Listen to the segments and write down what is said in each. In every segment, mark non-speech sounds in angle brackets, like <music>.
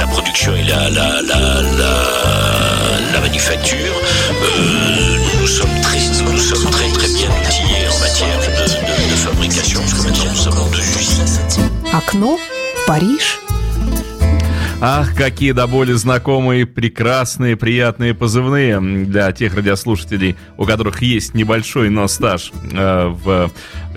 la production et la, la, la, la, manufacture. Euh, nous sommes très, nous sommes très, très bien outillés en matière de, de, de fabrication, parce que maintenant nous sommes en deux usines. Окно Париж. Ах, какие до боли знакомые, прекрасные, приятные позывные для тех радиослушателей, у которых есть небольшой, но стаж э, в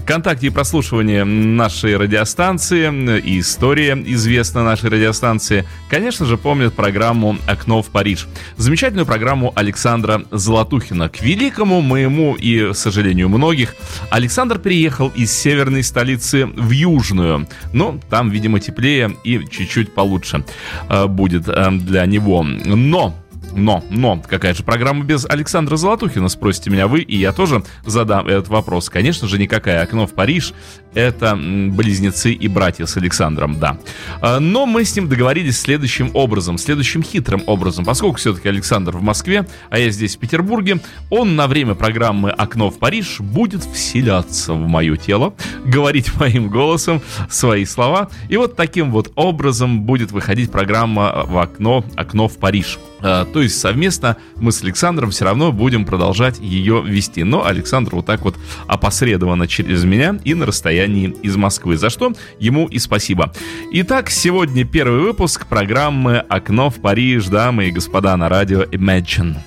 контакте и прослушивании нашей радиостанции и история известна нашей радиостанции, конечно же, помнят программу «Окно в Париж». Замечательную программу Александра Золотухина. К великому моему и, к сожалению, многих, Александр переехал из северной столицы в южную. Ну, там, видимо, теплее и чуть-чуть получше э, будет э, для него. Но но, но, какая же программа без Александра Золотухина, спросите меня вы, и я тоже задам этот вопрос. Конечно же, никакая «Окно в Париж» — это близнецы и братья с Александром, да. А, но мы с ним договорились следующим образом, следующим хитрым образом. Поскольку все-таки Александр в Москве, а я здесь в Петербурге, он на время программы «Окно в Париж» будет вселяться в мое тело, говорить моим голосом свои слова, и вот таким вот образом будет выходить программа в окно, «Окно в Париж». А, то есть совместно мы с Александром все равно будем продолжать ее вести. Но Александр вот так вот опосредованно через меня и на расстоянии из Москвы, за что ему и спасибо. Итак, сегодня первый выпуск программы «Окно в Париж», дамы и господа, на радио Imagine.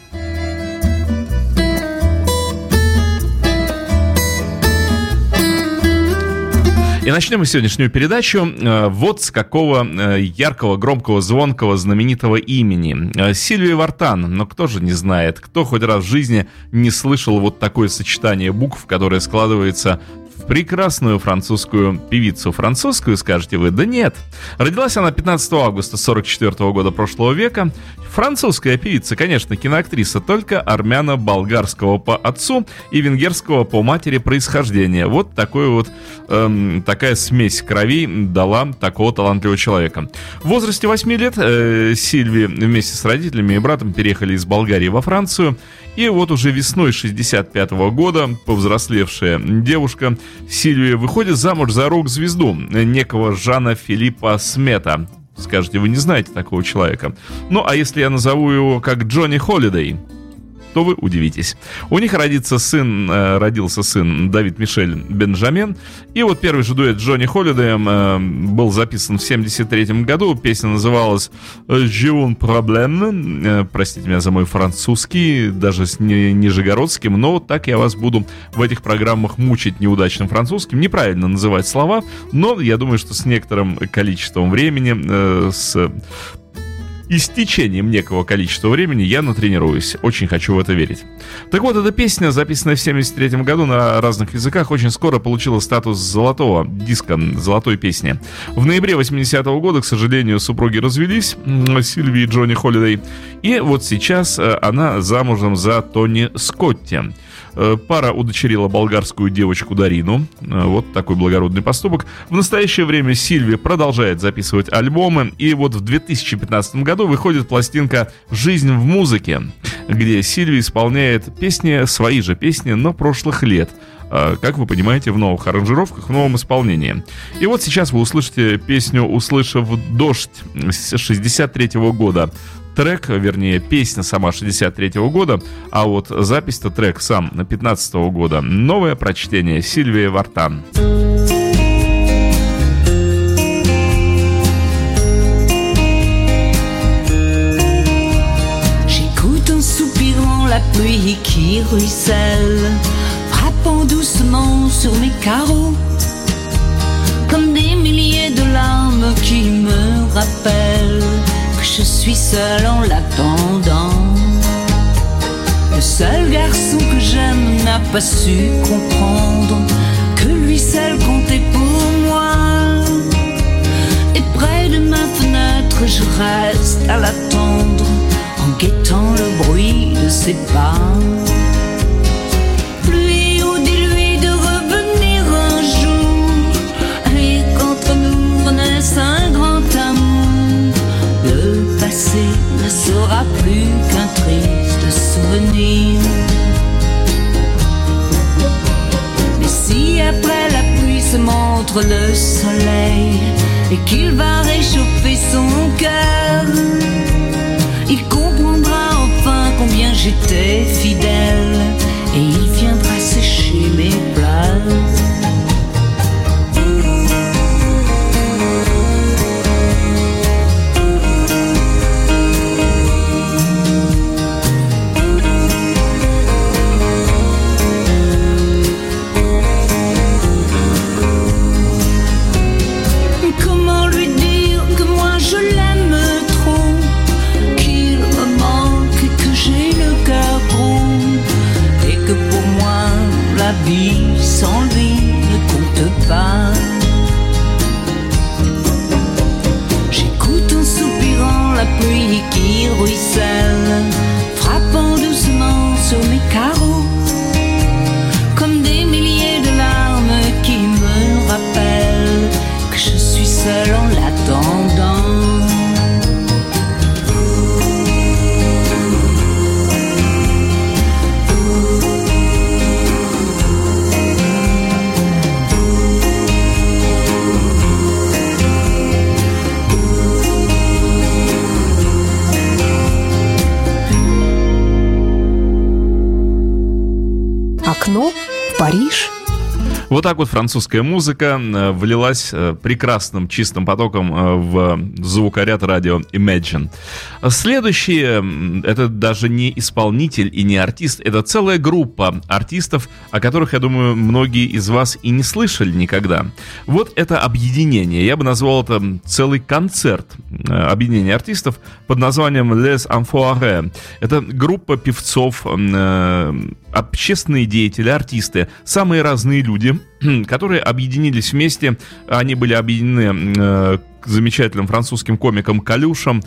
И начнем мы сегодняшнюю передачу э, вот с какого э, яркого, громкого, звонкого, знаменитого имени. Э, Сильвия Вартан. Но кто же не знает, кто хоть раз в жизни не слышал вот такое сочетание букв, которое складывается прекрасную французскую певицу. Французскую, скажете вы? Да нет. Родилась она 15 августа 44 года прошлого века. Французская певица, конечно, киноактриса, только армяно-болгарского по отцу и венгерского по матери происхождения. Вот такой вот, эм, такая смесь кровей дала такого талантливого человека. В возрасте 8 лет э, Сильви вместе с родителями и братом переехали из Болгарии во Францию. И вот уже весной 65 -го года повзрослевшая девушка Сильвия выходит замуж за рок-звезду некого Жана Филиппа Смета. Скажете, вы не знаете такого человека. Ну, а если я назову его как Джонни Холидей? То вы удивитесь. У них родится сын, э, родился сын Давид Мишель Бенджамен. И вот первый же дуэт Джонни Холидеем э, был записан в 73 году. Песня называлась «Живун проблем». Э, простите меня за мой французский, даже с не, нижегородским, но так я вас буду в этих программах мучить неудачным французским. Неправильно называть слова, но я думаю, что с некоторым количеством времени, с и с течением некого количества времени я натренируюсь. Очень хочу в это верить. Так вот, эта песня, записанная в 73 году на разных языках, очень скоро получила статус золотого диска, золотой песни. В ноябре 80-го года, к сожалению, супруги развелись, Сильви и Джонни Холидей. И вот сейчас э, она замужем за Тони Скотти. Э, пара удочерила болгарскую девочку Дарину. Э, вот такой благородный поступок. В настоящее время Сильви продолжает записывать альбомы. И вот в 2015 году выходит пластинка «Жизнь в музыке», где Сильви исполняет песни, свои же песни, но прошлых лет э, как вы понимаете, в новых аранжировках, в новом исполнении. И вот сейчас вы услышите песню «Услышав дождь» с 63 года трек, вернее, песня сама 63 -го года, а вот запись-то трек сам на 15 -го года. Новое прочтение Сильвия Вартан. la pluie qui ruisselle, frappant doucement sur mes carreaux, comme des milliers de larmes qui me rappellent je suis seul en l'attendant. Le seul garçon que j'aime n'a pas su comprendre que lui seul comptait pour moi. Et près de ma fenêtre, je reste à l'attendre en guettant le bruit de ses pas. Plus qu'un triste souvenir. Mais si après la pluie se montre le soleil et qu'il va réchauffer son cœur, ruisselle, Вот так вот французская музыка э, влилась э, прекрасным чистым потоком э, в звукоряд радио Imagine. Следующий, это даже не исполнитель и не артист, это целая группа артистов, о которых, я думаю, многие из вас и не слышали никогда. Вот это объединение, я бы назвал это целый концерт объединения артистов под названием Les Enfoirés. Это группа певцов, общественные деятели, артисты, самые разные люди, <clears throat> которые объединились вместе. Они были объединены э, замечательным французским комиком Калюшем,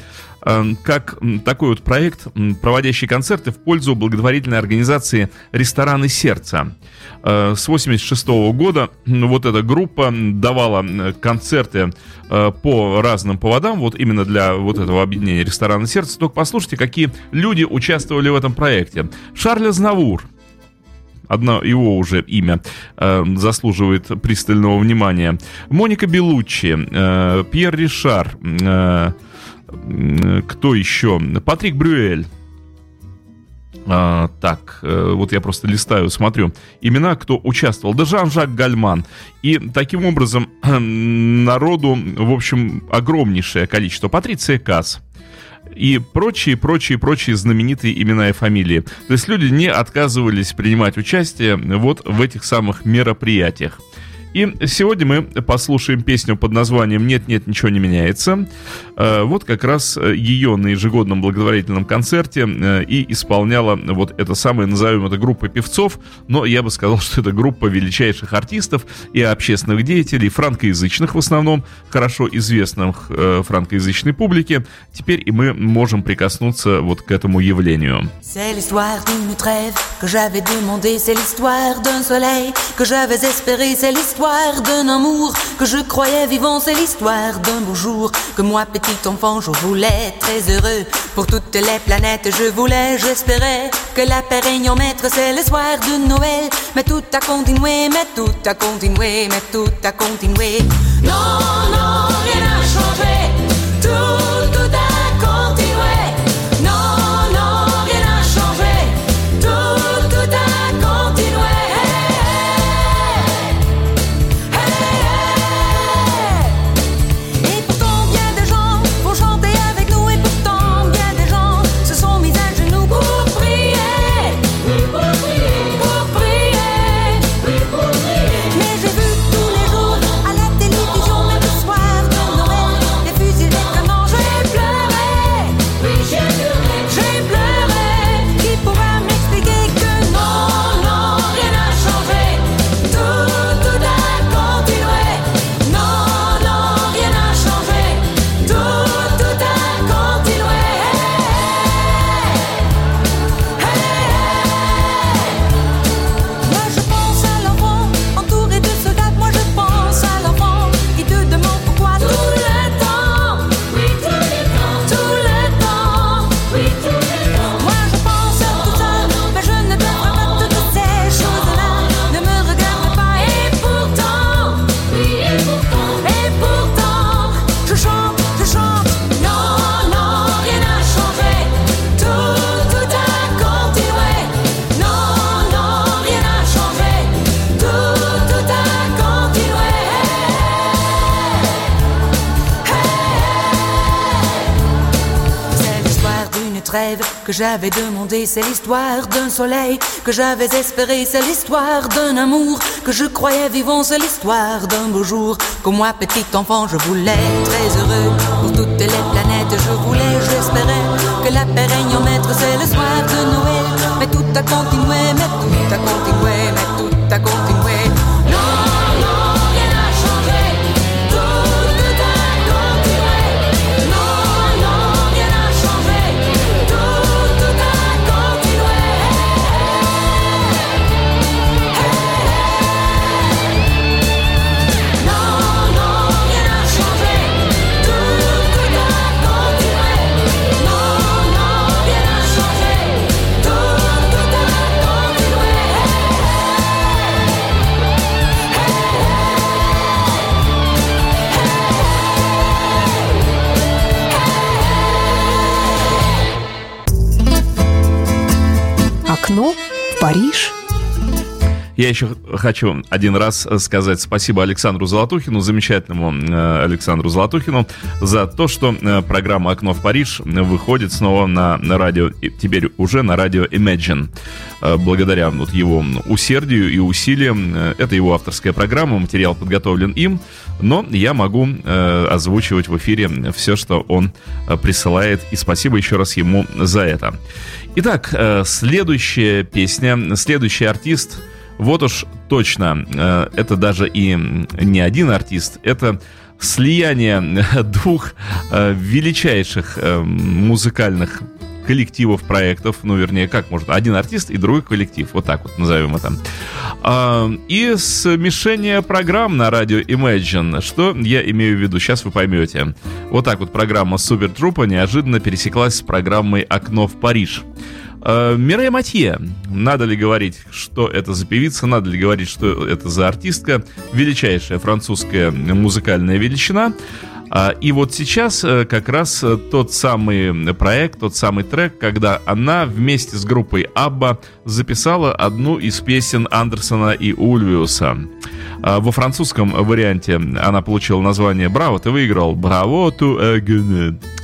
э, как такой вот проект, проводящий концерты в пользу благотворительной организации «Рестораны сердца». Э, с 86 года вот эта группа давала концерты по разным поводам, вот именно для вот этого объединения «Рестораны сердца». Только послушайте, какие люди участвовали в этом проекте. Шарль Азнавур – одно его уже имя э, заслуживает пристального внимания. Моника Белуччи, э, Пьер Ришар, э, э, кто еще? Патрик Брюэль. А, так, э, вот я просто листаю, смотрю имена, кто участвовал. Да Жан-Жак Гальман. И таким образом <clears throat> народу, в общем, огромнейшее количество. Патриция Касс и прочие, прочие, прочие знаменитые имена и фамилии. То есть люди не отказывались принимать участие вот в этих самых мероприятиях. И сегодня мы послушаем песню под названием «Нет-нет, ничего не меняется». Э, вот как раз ее на ежегодном благотворительном концерте э, и исполняла вот эта самая, назовем это, группа певцов, но я бы сказал, <laughs> что это группа величайших артистов и общественных деятелей, франкоязычных в основном, хорошо известных э, франкоязычной публике. Теперь и мы можем прикоснуться вот к этому явлению. Que moi, petit enfant, je voulais très heureux. Pour toutes les planètes, je voulais, j'espérais que la paix règne en maître, c'est le soir de Noël. Mais tout a continué, mais tout a continué, mais tout a continué. Non, non, rien n'a changé. Que j'avais demandé, c'est l'histoire d'un soleil que j'avais espéré, c'est l'histoire d'un amour que je croyais vivant, c'est l'histoire d'un beau jour que moi, petit enfant, je voulais. Très heureux pour toutes les planètes, je voulais, j'espérais que la paix règne en maître, c'est le soir de Noël, mais tout a continué, mais tout a continué, Я еще хочу один раз сказать спасибо Александру Золотухину, замечательному э, Александру Золотухину, за то, что э, программа «Окно в Париж» выходит снова на, на радио, теперь уже на радио Imagine. Э, благодаря вот его усердию и усилиям, это его авторская программа, материал подготовлен им, но я могу озвучивать в эфире все, что он присылает, и спасибо еще раз ему за это. Итак, следующая песня, следующий артист – вот уж точно, э, это даже и не один артист, это слияние <laughs> двух э, величайших э, музыкальных коллективов, проектов, ну, вернее, как можно, один артист и другой коллектив, вот так вот назовем это. А, и смешение программ на радио Imagine, что я имею в виду, сейчас вы поймете. Вот так вот программа Супер Трупа неожиданно пересеклась с программой «Окно в Париж». Э, Мире Матье. Надо ли говорить, что это за певица, надо ли говорить, что это за артистка. Величайшая французская музыкальная величина. А, и вот сейчас э, как раз э, тот самый проект, тот самый трек, когда она вместе с группой Абба записала одну из песен Андерсона и Ульвиуса. А, во французском варианте она получила название «Браво, ты выиграл». «Браво, ту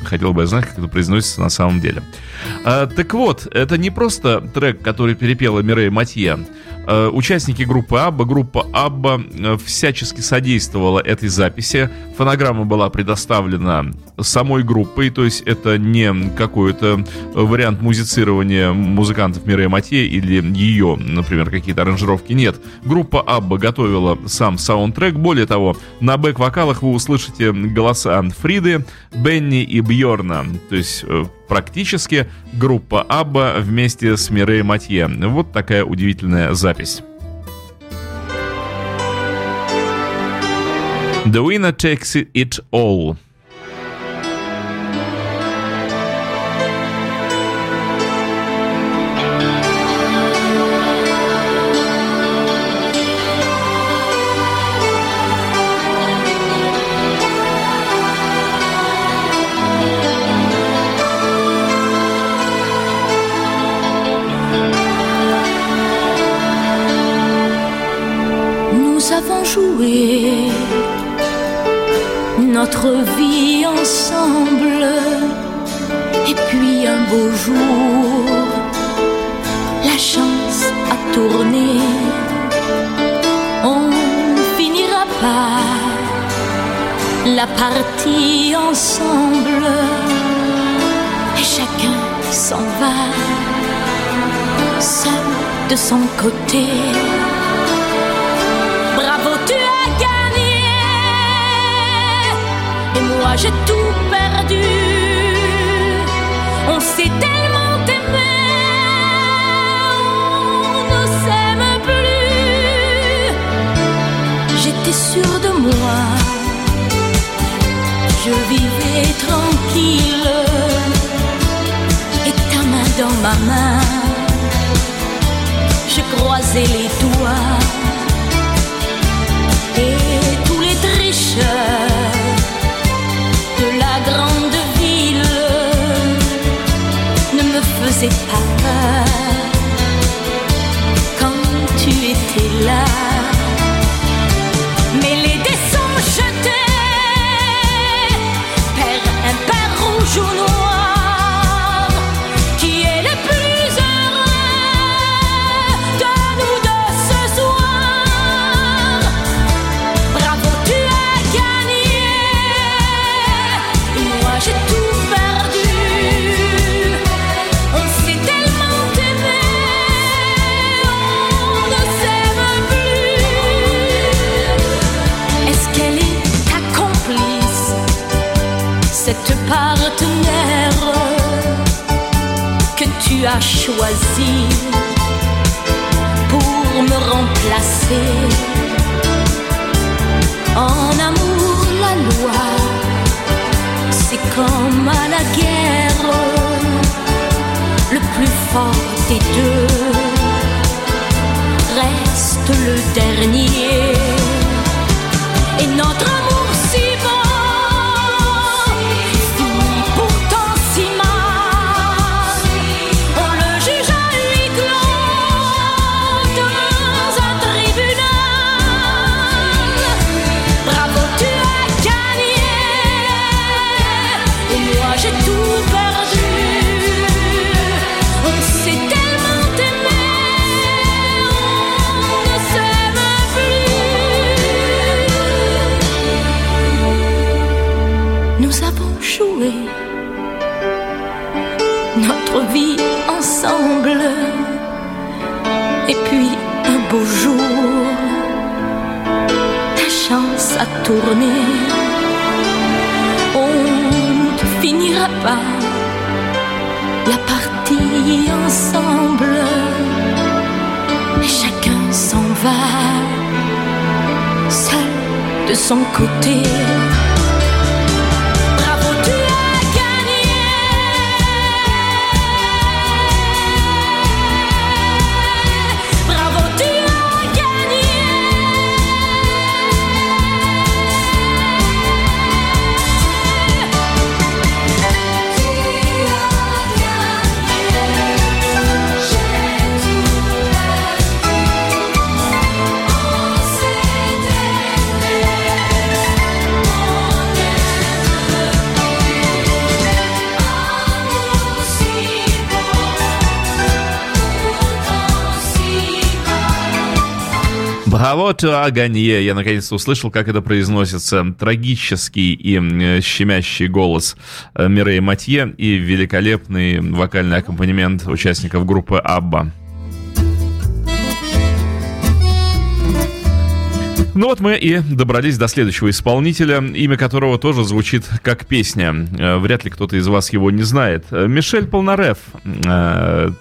Хотел бы знать, как это произносится на самом деле. А, так вот, это не просто трек, который перепела Мирей Матье. Э, участники группы Абба, группа Абба э, всячески содействовала этой записи. Фонограмма была предоставлена самой группой, то есть это не какой-то вариант музицирования музыкантов Мирея Матье или ее, например, какие-то аранжировки. Нет, группа Абба готовила сам саундтрек. Более того, на бэк-вокалах вы услышите голоса Фриды, Бенни и Бьорна. То есть э, практически группа Абба вместе с Мирей Матье. Вот такая удивительная запись. The winner takes it all. Notre vie ensemble. Et puis un beau jour, la chance a tourné. On finira par la partie ensemble. Et chacun s'en va, seul de son côté. J'ai tout perdu. On s'est tellement aimé, on ne s'aime plus. J'étais sûre de moi, je vivais tranquille. Et ta main dans ma main, je croisais les doigts. Pas peur quand tu étais là. Mais les dés sont jetés, père impair rouge ou noir, was seen. Браво, Аганье! Я наконец-то услышал, как это произносится. Трагический и щемящий голос э, Мирей Матье и великолепный вокальный аккомпанемент участников группы «Абба». Ну вот мы и добрались до следующего исполнителя, имя которого тоже звучит как песня. Э, вряд ли кто-то из вас его не знает. Э, Мишель Полнареф. 3 э,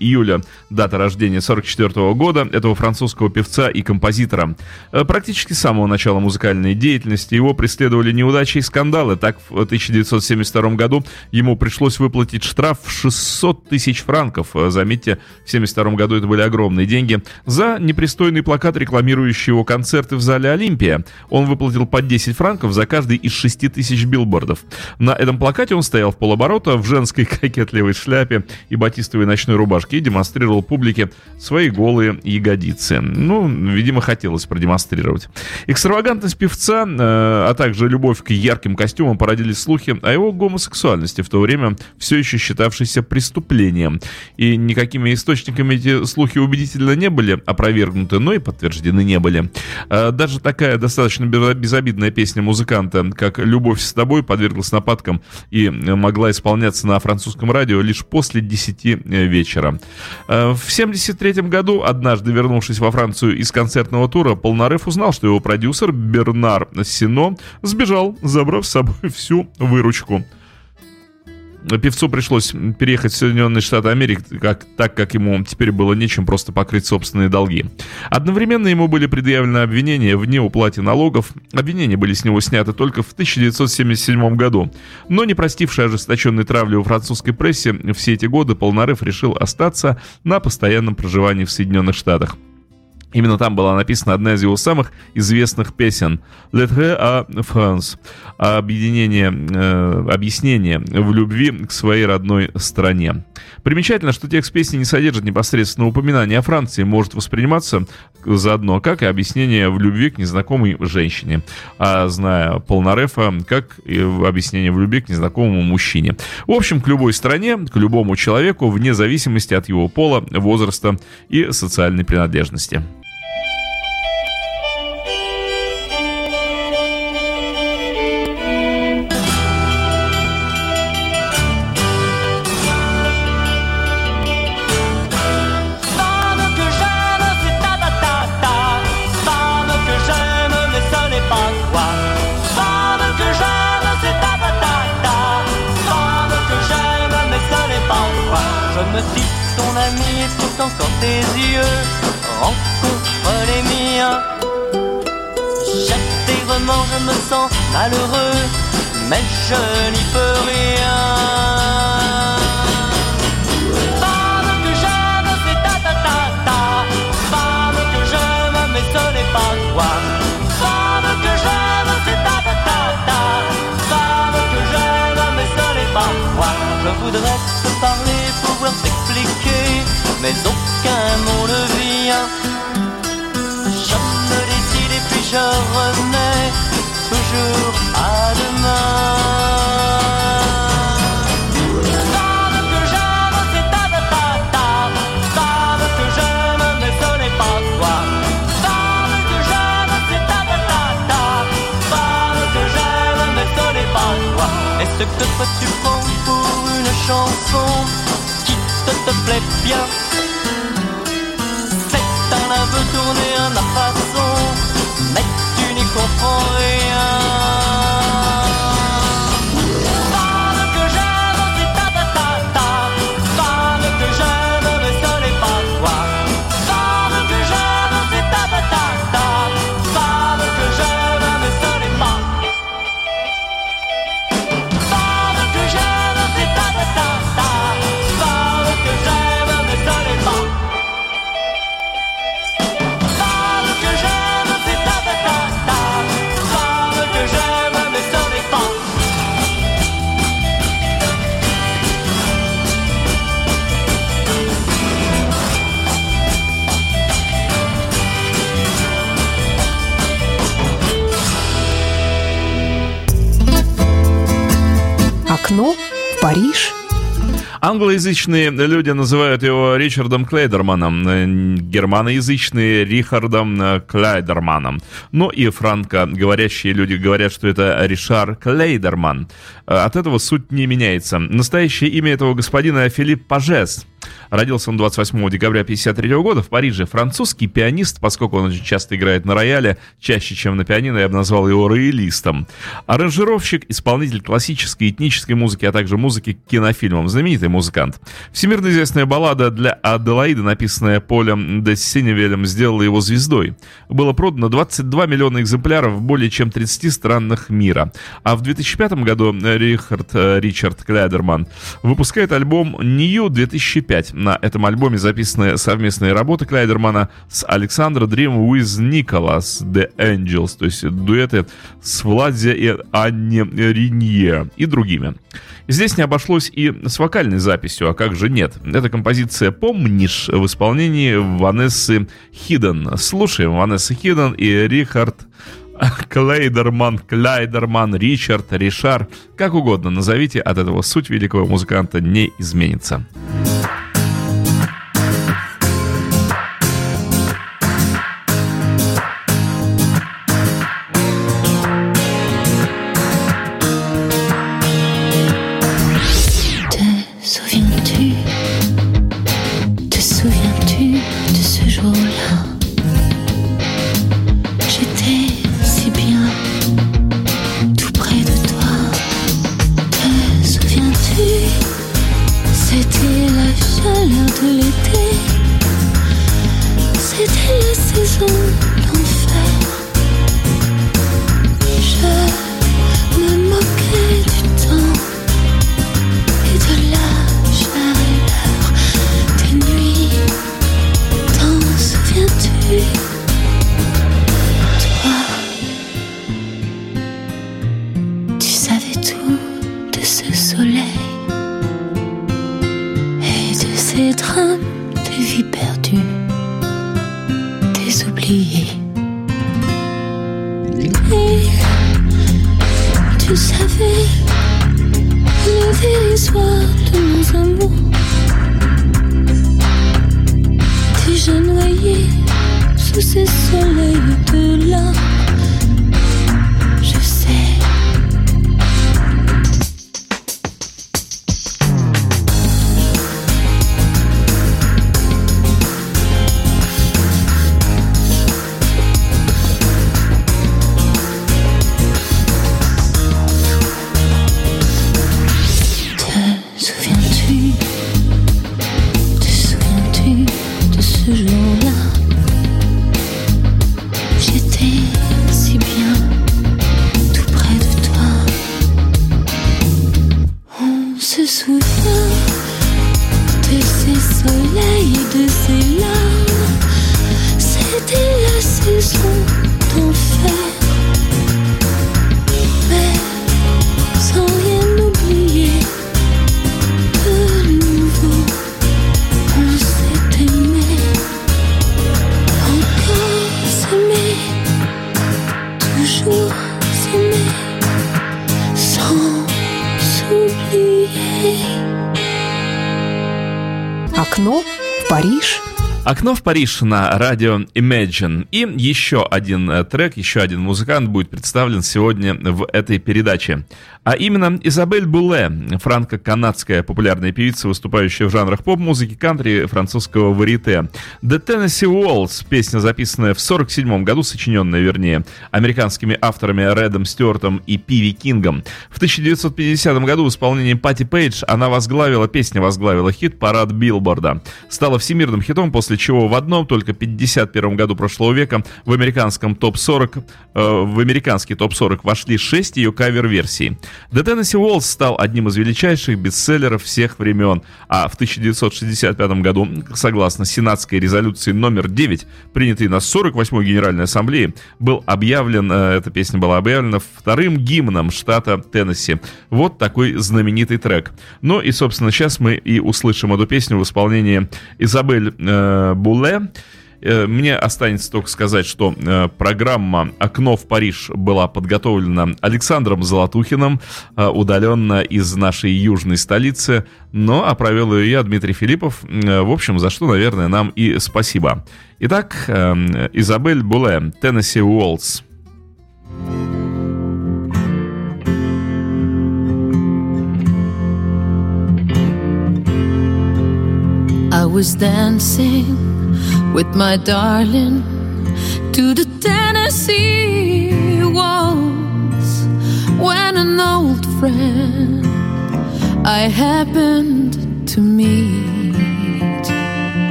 июля, дата рождения 44 года, этого французского певца и композитора. Практически с самого начала музыкальной деятельности его преследовали неудачи и скандалы. Так, в 1972 году ему пришлось выплатить штраф в 600 тысяч франков. Заметьте, в 1972 году это были огромные деньги. За непристойный плакат, рекламирующий его концерты концерты в зале Олимпия. Он выплатил по 10 франков за каждый из 6 тысяч билбордов. На этом плакате он стоял в полоборота в женской <laughs> кокетливой шляпе и батистовой ночной рубашке и демонстрировал публике свои голые ягодицы. Ну, видимо, хотелось продемонстрировать. Экстравагантность певца, э, а также любовь к ярким костюмам породили слухи о его гомосексуальности, в то время все еще считавшейся преступлением. И никакими источниками эти слухи убедительно не были опровергнуты, но и подтверждены не были. Э, даже такая достаточно безобидная песня музыканта, как «Любовь с тобой», подверглась нападкам и могла исполняться на французском радио лишь после 10 э, вечера. Э, в 1973 году, однажды вернувшись во Францию из концертного тура, Полнарев узнал, что его продюсер Бернар Сино сбежал, забрав с собой всю выручку певцу пришлось переехать в Соединенные Штаты Америки, как, так как ему теперь было нечем просто покрыть собственные долги. Одновременно ему были предъявлены обвинения в неуплате налогов. Обвинения были с него сняты только в 1977 году. Но не простивший ожесточенной травли у французской прессе, все эти годы Полнарев решил остаться на постоянном проживании в Соединенных Штатах. Именно там была написана одна из его самых известных песен «Lettre à France» объединение, э, объяснение в любви к своей родной стране. Примечательно, что текст песни не содержит непосредственно упоминания о Франции, может восприниматься заодно как и объяснение в любви к незнакомой женщине, а зная Полнарефа, как и объяснение в любви к незнакомому мужчине. В общем, к любой стране, к любому человеку, вне зависимости от его пола, возраста и социальной принадлежности. Malheureux, mais je n'y peux rien. Femme que j'aime, c'est ta ta ta ta. Femme que j'aime, mais ce n'est pas toi. Femme que j'aime, c'est ta ta ta ta. Femme que j'aime, mais ce n'est pas toi. Je voudrais te parler, pouvoir t'expliquer mais aucun mot ne vient. Je me décide et puis je remets bonjour, à demain. Femme que j'aime, c'est ta ta ta patata. Femme que j'aime, mais ce n'est pas toi. Femme que j'aime, c'est ta ta ta patata. Femme que j'aime, mais ce n'est pas toi. Est-ce que toi tu prends pour une chanson qui te, te plaît bien? C'est un aveu tourné à la façon, mais tu n'y comprends rien. Англоязычные люди называют его Ричардом Клейдерманом, э, германоязычные Рихардом э, Клайдерманом. Ну и франко-говорящие люди говорят, что это Ришар Клейдерман. Э, От этого суть не меняется. Настоящее имя этого господина Филипп Пажес. Родился он 28 декабря 1953 года в Париже. Французский пианист, поскольку он очень часто играет на рояле, чаще, чем на пианино, я бы назвал его роялистом. Аранжировщик, исполнитель классической этнической музыки, а также музыки к кинофильмам. Знаменитый музыкант. Всемирно известная баллада для Аделаиды, написанная Полем де Синевелем, сделала его звездой. Было продано 22 миллиона экземпляров в более чем 30 странах мира. А в 2005 году Рихард э, Ричард Клядерман выпускает альбом New 2005. На этом альбоме записаны совместные работы Клайдермана с Александра Dream with Nicholas The Angels, то есть дуэты с Владзе и Анне Ринье и другими. Здесь не обошлось и с вокальной записью, а как же нет. Эта композиция «Помнишь» в исполнении Ванессы Хиден. Слушаем Ванесса Хиден и Рихард Клейдерман, Клайдерман, Ричард, Ришар, как угодно назовите, от этого суть великого музыканта не изменится. You. Окно в Париж. На радио Imagine. И еще один э, трек, еще один музыкант будет представлен сегодня в этой передаче. А именно Изабель Буле, франко-канадская популярная певица, выступающая в жанрах поп-музыки, кантри, французского варите. The Tennessee Waltz, песня, записанная в 47 году, сочиненная, вернее, американскими авторами Рэдом Стюартом и Пиви Кингом. В 1950 году в исполнении Пати Пейдж она возглавила, песня возглавила хит-парад Билборда. Стала всемирным хитом, после чего в одном только 51 году прошлого века в американском топ-40, э, в американский топ-40 вошли 6 ее кавер-версий. The Tennessee Waltz стал одним из величайших бестселлеров всех времен, а в 1965 году, согласно Сенатской резолюции номер 9, принятой на 48-й Генеральной Ассамблее, был объявлен, э, эта песня была объявлена вторым гимном штата Теннесси. Вот такой знаменитый трек. Ну и, собственно, сейчас мы и услышим эту песню в исполнении Изабель э, Буле. Э, мне останется только сказать, что э, программа «Окно в Париж» была подготовлена Александром Золотухиным, э, удаленно из нашей южной столицы, но а провел ее я, Дмитрий Филиппов, в общем, за что, наверное, нам и спасибо. Итак, Изабель Буле, Теннесси Уолтс. Was dancing with my darling to the Tennessee walls when an old friend I happened to meet.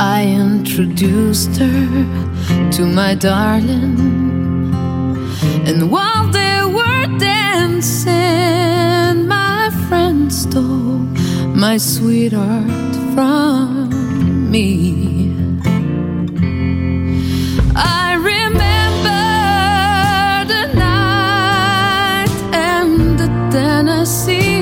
I introduced her to my darling, and while they were dancing, my friend stole my sweetheart from me. I remember the night and the Tennessee